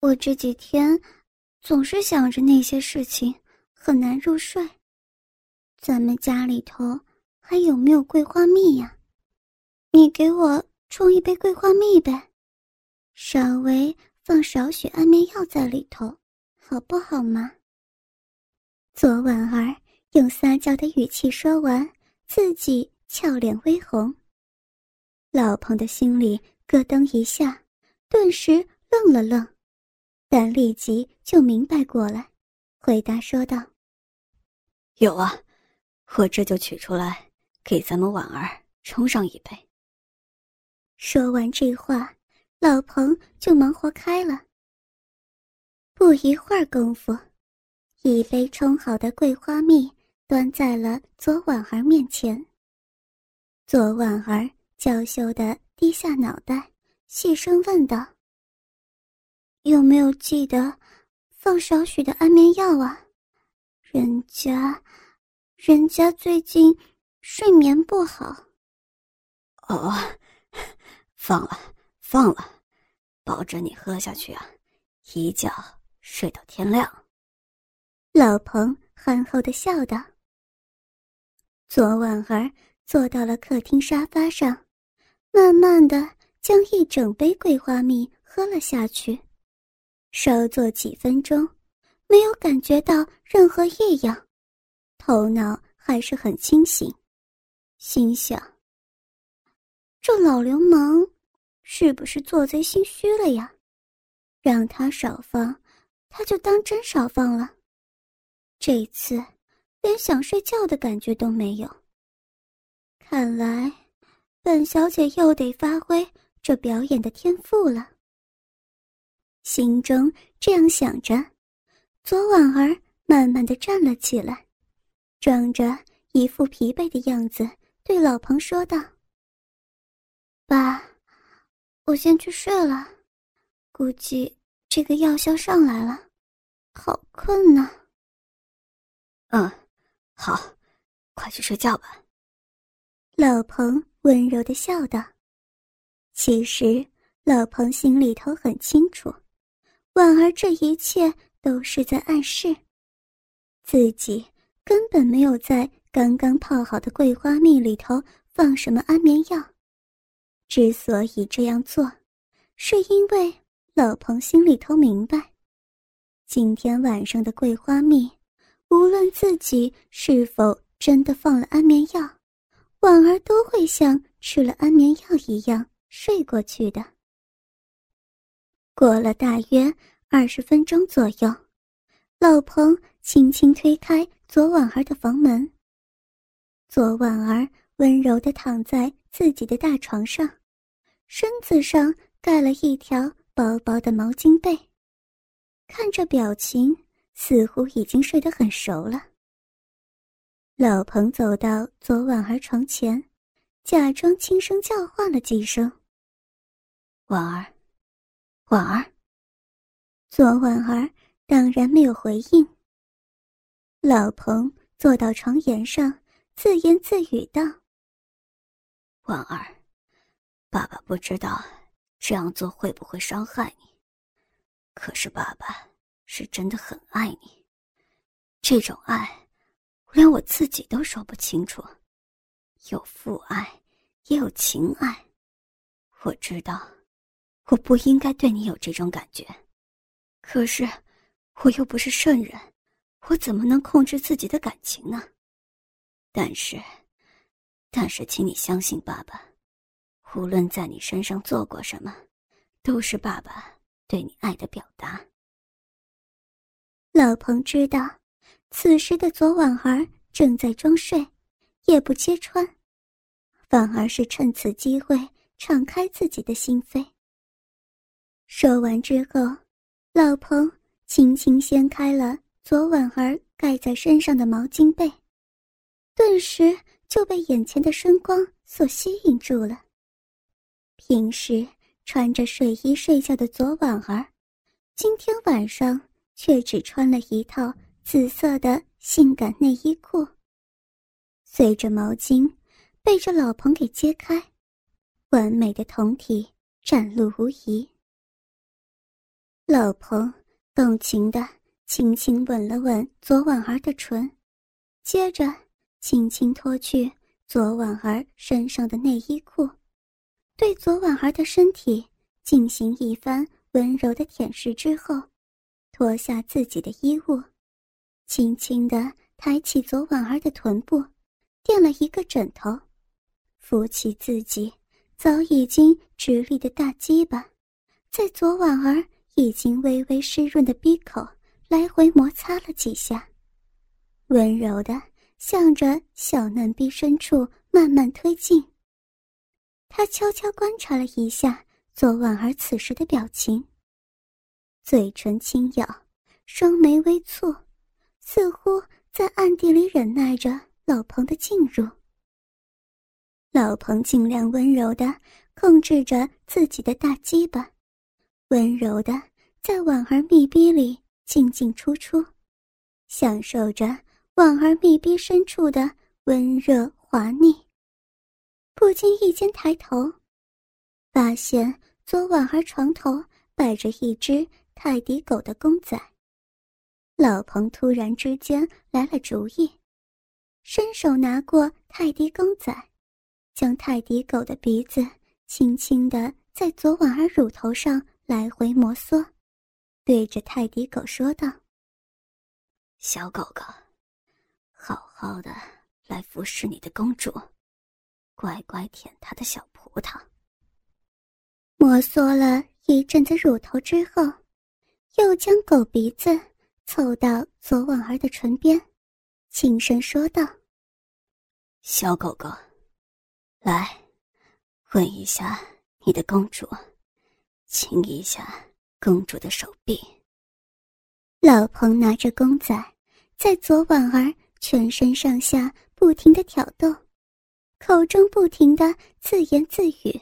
我这几天总是想着那些事情，很难入睡。咱们家里头还有没有桂花蜜呀？你给我冲一杯桂花蜜呗，稍微放少许安眠药在里头，好不好嘛？左婉儿用撒娇的语气说完，自己俏脸微红。老彭的心里咯噔一下，顿时愣了愣。但立即就明白过来，回答说道：“有啊，我这就取出来给咱们婉儿冲上一杯。”说完这话，老彭就忙活开了。不一会儿功夫，一杯冲好的桂花蜜端在了左婉儿面前。左婉儿娇羞的低下脑袋，细声问道。有没有记得放少许的安眠药啊？人家，人家最近睡眠不好。哦，放了，放了，保证你喝下去啊，一觉睡到天亮。老彭憨厚的笑道。左婉儿坐到了客厅沙发上，慢慢的将一整杯桂花蜜喝了下去。稍坐几分钟，没有感觉到任何异样，头脑还是很清醒，心想：这老流氓是不是做贼心虚了呀？让他少放，他就当真少放了。这次连想睡觉的感觉都没有。看来，本小姐又得发挥这表演的天赋了。心中这样想着，左婉儿慢慢的站了起来，装着一副疲惫的样子，对老彭说道：“爸，我先去睡了，估计这个药效上来了，好困呐。”“嗯，好，快去睡觉吧。”老彭温柔的笑道。其实，老彭心里头很清楚。婉儿这一切都是在暗示，自己根本没有在刚刚泡好的桂花蜜里头放什么安眠药。之所以这样做，是因为老彭心里头明白，今天晚上的桂花蜜，无论自己是否真的放了安眠药，婉儿都会像吃了安眠药一样睡过去的。过了大约二十分钟左右，老彭轻轻推开左婉儿的房门。左婉儿温柔地躺在自己的大床上，身子上盖了一条薄薄的毛巾被，看着表情，似乎已经睡得很熟了。老彭走到左婉儿床前，假装轻声叫唤了几声：“婉儿。”婉儿，左婉儿当然没有回应。老彭坐到床沿上，自言自语道：“婉儿，爸爸不知道这样做会不会伤害你，可是爸爸是真的很爱你。这种爱，连我自己都说不清楚，有父爱，也有情爱。我知道。”我不应该对你有这种感觉，可是我又不是圣人，我怎么能控制自己的感情呢？但是，但是，请你相信爸爸，无论在你身上做过什么，都是爸爸对你爱的表达。老彭知道，此时的左婉儿正在装睡，也不揭穿，反而是趁此机会敞开自己的心扉。说完之后，老彭轻轻掀开了左婉儿盖在身上的毛巾被，顿时就被眼前的声光所吸引住了。平时穿着睡衣睡觉的左婉儿，今天晚上却只穿了一套紫色的性感内衣裤。随着毛巾被这老彭给揭开，完美的酮体展露无遗。老彭动情的轻轻吻了吻左婉儿的唇，接着轻轻脱去左婉儿身上的内衣裤，对左婉儿的身体进行一番温柔的舔舐之后，脱下自己的衣物，轻轻的抬起左婉儿的臀部，垫了一个枕头，扶起自己早已经直立的大鸡巴。在左婉儿已经微微湿润的鼻口来回摩擦了几下，温柔的向着小嫩逼深处慢慢推进。他悄悄观察了一下左婉儿此时的表情，嘴唇轻咬，双眉微蹙，似乎在暗地里忍耐着老彭的进入。老彭尽量温柔的控制着自己的大鸡巴。温柔的在婉儿密逼里进进出出，享受着婉儿密逼深处的温热滑腻。不经意间抬头，发现左婉儿床头摆着一只泰迪狗的公仔。老彭突然之间来了主意，伸手拿过泰迪公仔，将泰迪狗的鼻子轻轻的在左婉儿乳头上。来回摩挲，对着泰迪狗说道：“小狗狗，好好的来服侍你的公主，乖乖舔她的小葡萄。”摩挲了一阵子乳头之后，又将狗鼻子凑到左婉儿的唇边，轻声说道：“小狗狗，来，吻一下你的公主。”亲一下公主的手臂。老彭拿着公仔，在左婉儿全身上下不停的挑逗，口中不停的自言自语。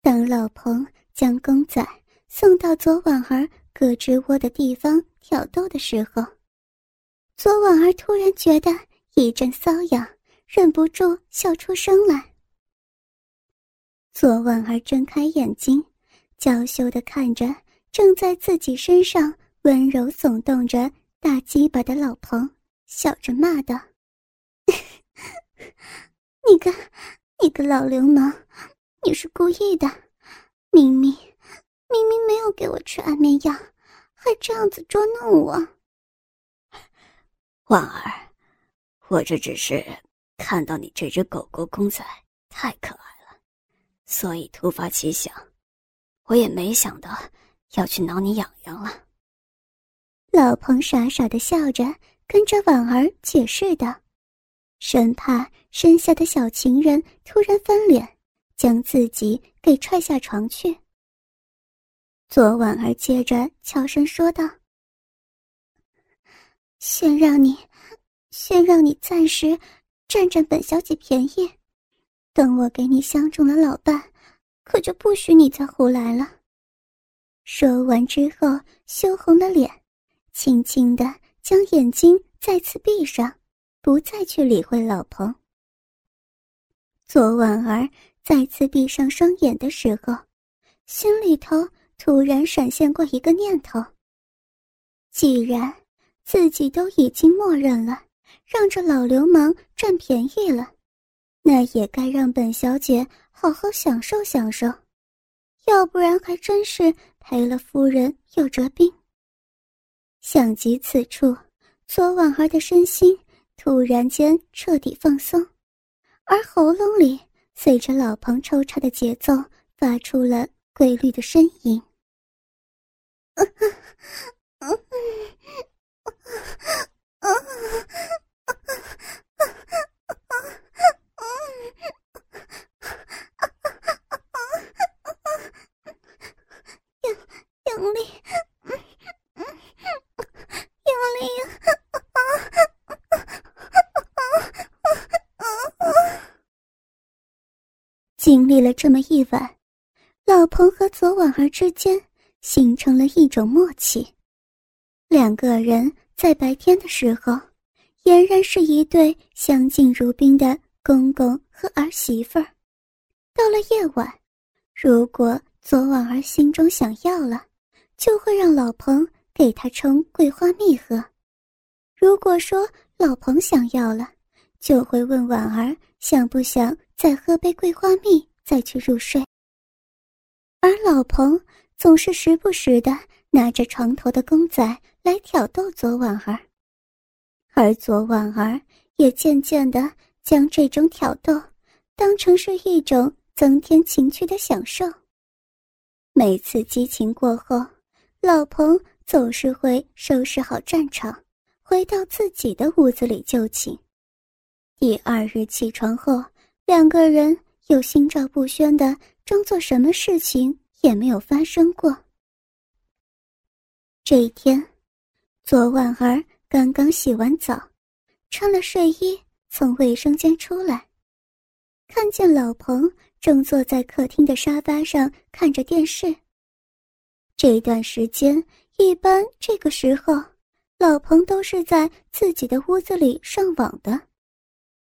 当老彭将公仔送到左婉儿胳肢窝的地方挑逗的时候，左婉儿突然觉得一阵瘙痒，忍不住笑出声来。左婉儿睁开眼睛。娇羞的看着正在自己身上温柔耸动着大鸡巴的老彭，笑着骂道：“你个，你个老流氓，你是故意的！明明，明明没有给我吃安眠药，还这样子捉弄我。”婉儿，我这只是看到你这只狗狗公仔太可爱了，所以突发奇想。我也没想到要去挠你痒痒了。老彭傻傻的笑着，跟着婉儿解释道，生怕身下的小情人突然翻脸，将自己给踹下床去。左婉儿接着悄声说道：“先让你，先让你暂时占占本小姐便宜，等我给你相中了老伴。”可就不许你再胡来了。说完之后，羞红了脸，轻轻的将眼睛再次闭上，不再去理会老彭。左婉儿再次闭上双眼的时候，心里头突然闪现过一个念头：既然自己都已经默认了，让这老流氓占便宜了。那也该让本小姐好好享受享受，要不然还真是赔了夫人又折兵。想及此处，左婉儿的身心突然间彻底放松，而喉咙里随着老彭抽插的节奏发出了规律的呻吟。用力，用力呀！经历了这一晚，老彭和左婉儿之间形成了一种默契。两个人在白天的时候，俨然是一对相敬如宾的公公和儿媳妇儿；到了夜晚，如果左婉儿心中想要了，就会让老彭给她冲桂花蜜喝。如果说老彭想要了，就会问婉儿想不想再喝杯桂花蜜，再去入睡。而老彭总是时不时的拿着床头的公仔来挑逗左婉儿，而左婉儿也渐渐的将这种挑逗当成是一种增添情趣的享受。每次激情过后，老彭总是会收拾好战场，回到自己的屋子里就寝。第二日起床后，两个人又心照不宣的装作什么事情也没有发生过。这一天，左婉儿刚刚洗完澡，穿了睡衣从卫生间出来，看见老彭正坐在客厅的沙发上看着电视。这段时间，一般这个时候，老彭都是在自己的屋子里上网的，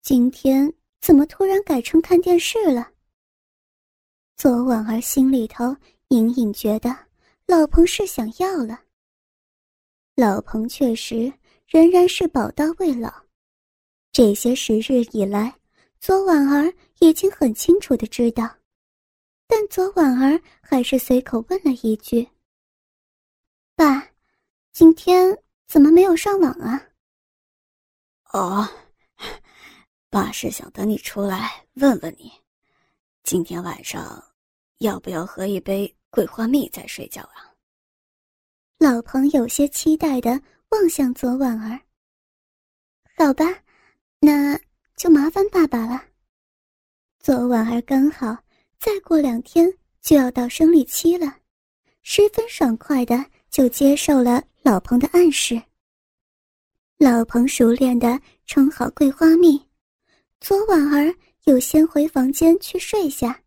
今天怎么突然改成看电视了？左婉儿心里头隐隐觉得，老彭是想要了。老彭确实仍然是宝刀未老，这些时日以来，左婉儿已经很清楚的知道，但左婉儿还是随口问了一句：“爸，今天怎么没有上网啊？”“哦，爸是想等你出来问问你，今天晚上要不要喝一杯桂花蜜再睡觉啊？”老彭有些期待的望向左婉儿。好吧，那就麻烦爸爸了。左婉儿刚好再过两天就要到生理期了，十分爽快的就接受了老彭的暗示。老彭熟练的冲好桂花蜜，左婉儿又先回房间去睡下。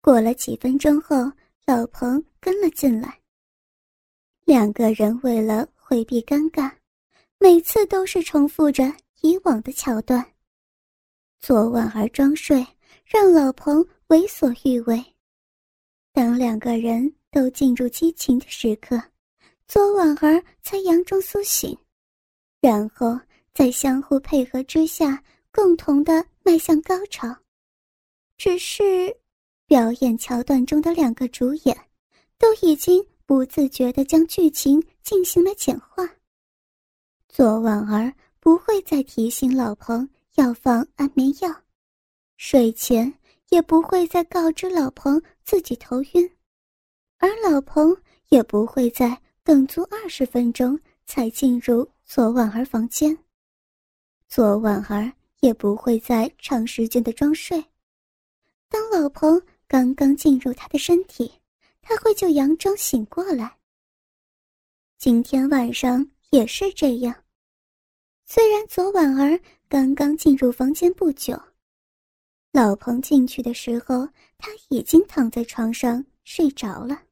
过了几分钟后，老彭跟了进来。两个人为了回避尴尬，每次都是重复着以往的桥段。左婉儿装睡，让老彭为所欲为。当两个人都进入激情的时刻，左婉儿才佯装苏醒，然后在相互配合之下，共同的迈向高潮。只是，表演桥段中的两个主演，都已经。不自觉地将剧情进行了简化。左婉儿不会再提醒老彭要放安眠药，睡前也不会再告知老彭自己头晕，而老彭也不会再等足二十分钟才进入左婉儿房间。左婉儿也不会再长时间的装睡，当老彭刚刚进入他的身体。他会就佯装醒过来。今天晚上也是这样。虽然昨晚儿刚刚进入房间不久，老彭进去的时候，他已经躺在床上睡着了。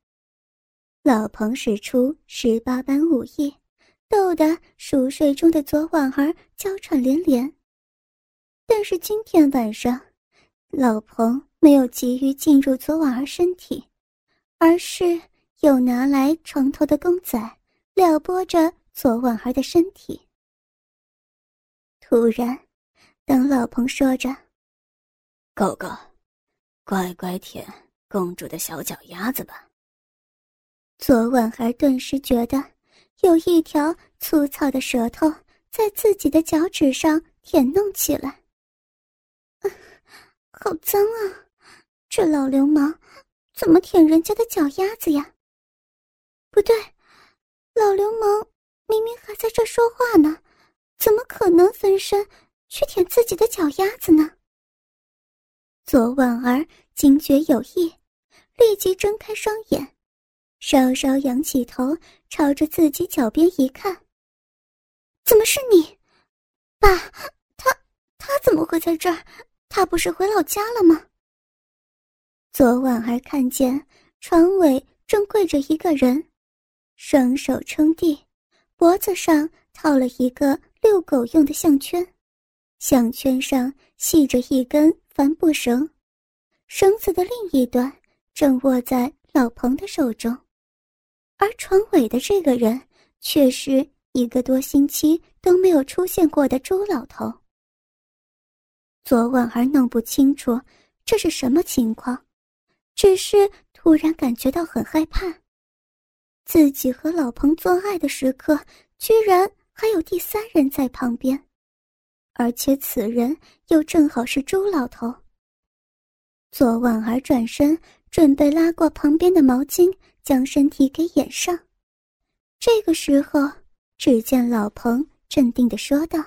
老彭使出十八般武艺，逗得熟睡中的昨晚儿娇喘连连。但是今天晚上，老彭没有急于进入昨晚儿身体。而是又拿来床头的公仔撩拨着左婉儿的身体。突然，当老彭说着“狗狗，乖乖舔公主的小脚丫子吧”，左婉儿顿时觉得有一条粗糙的舌头在自己的脚趾上舔弄起来。好脏啊！这老流氓！怎么舔人家的脚丫子呀？不对，老流氓明明还在这说话呢，怎么可能分身去舔自己的脚丫子呢？左婉儿惊觉有异，立即睁开双眼，稍稍仰起头，朝着自己脚边一看，怎么是你，爸？他他怎么会在这儿？他不是回老家了吗？昨晚儿看见床尾正跪着一个人，双手撑地，脖子上套了一个遛狗用的项圈，项圈上系着一根帆布绳，绳子的另一端正握在老彭的手中，而床尾的这个人却是一个多星期都没有出现过的朱老头。左婉儿弄不清楚这是什么情况，只是突然感觉到很害怕。自己和老彭做爱的时刻，居然还有第三人在旁边，而且此人又正好是朱老头。左婉儿转身准备拉过旁边的毛巾，将身体给掩上。这个时候，只见老彭镇定的说道：“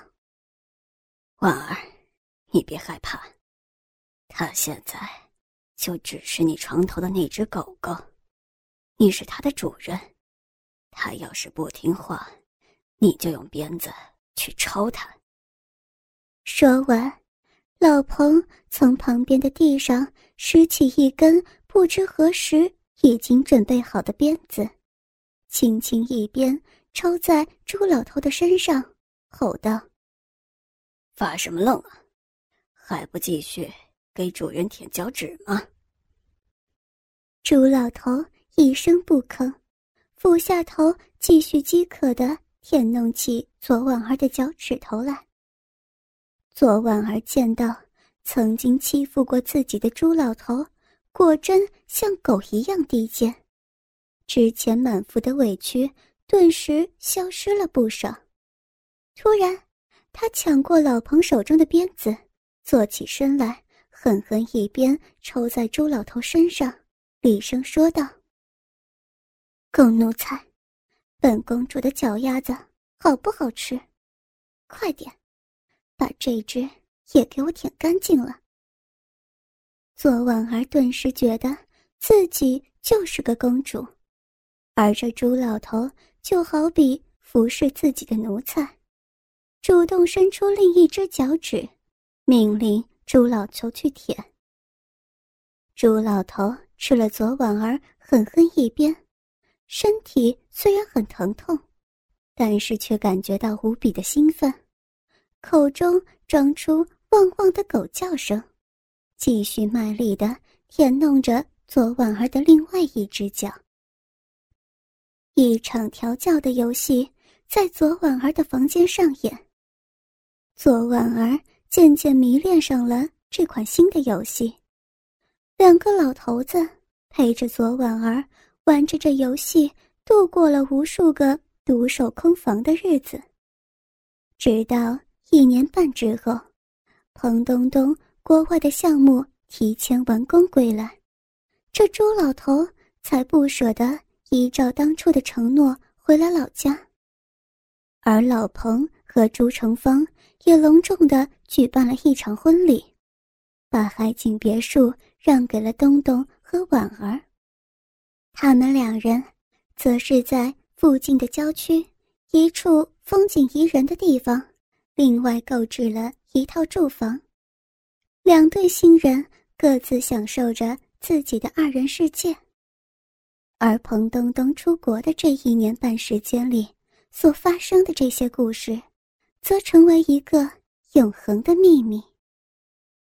婉儿。”你别害怕，他现在就只是你床头的那只狗狗，你是他的主人。他要是不听话，你就用鞭子去抽他。说完，老彭从旁边的地上拾起一根不知何时已经准备好的鞭子，轻轻一鞭抽在朱老头的身上，吼道：“发什么愣啊！”还不继续给主人舔脚趾吗？朱老头一声不吭，俯下头继续饥渴的舔弄起左婉儿的脚趾头来。左婉儿见到曾经欺负过自己的朱老头，果真像狗一样低贱，之前满腹的委屈顿时消失了不少。突然，他抢过老彭手中的鞭子。坐起身来，狠狠一鞭抽在朱老头身上，厉声说道：“狗奴才，本公主的脚丫子好不好吃？快点，把这只也给我舔干净了。”左婉儿顿时觉得自己就是个公主，而这朱老头就好比服侍自己的奴才，主动伸出另一只脚趾。命令朱老头去舔。朱老头吃了左婉儿狠狠一鞭，身体虽然很疼痛，但是却感觉到无比的兴奋，口中装出汪汪的狗叫声，继续卖力的舔弄着左婉儿的另外一只脚。一场调教的游戏在左婉儿的房间上演。左婉儿。渐渐迷恋上了这款新的游戏，两个老头子陪着左婉儿玩着这游戏，度过了无数个独守空房的日子。直到一年半之后，彭东东国外的项目提前完工归来，这朱老头才不舍得依照当初的承诺回来老家，而老彭和朱成芳。也隆重的举办了一场婚礼，把海景别墅让给了东东和婉儿。他们两人则是在附近的郊区一处风景宜人的地方，另外购置了一套住房。两对新人各自享受着自己的二人世界。而彭东东出国的这一年半时间里所发生的这些故事。则成为一个永恒的秘密。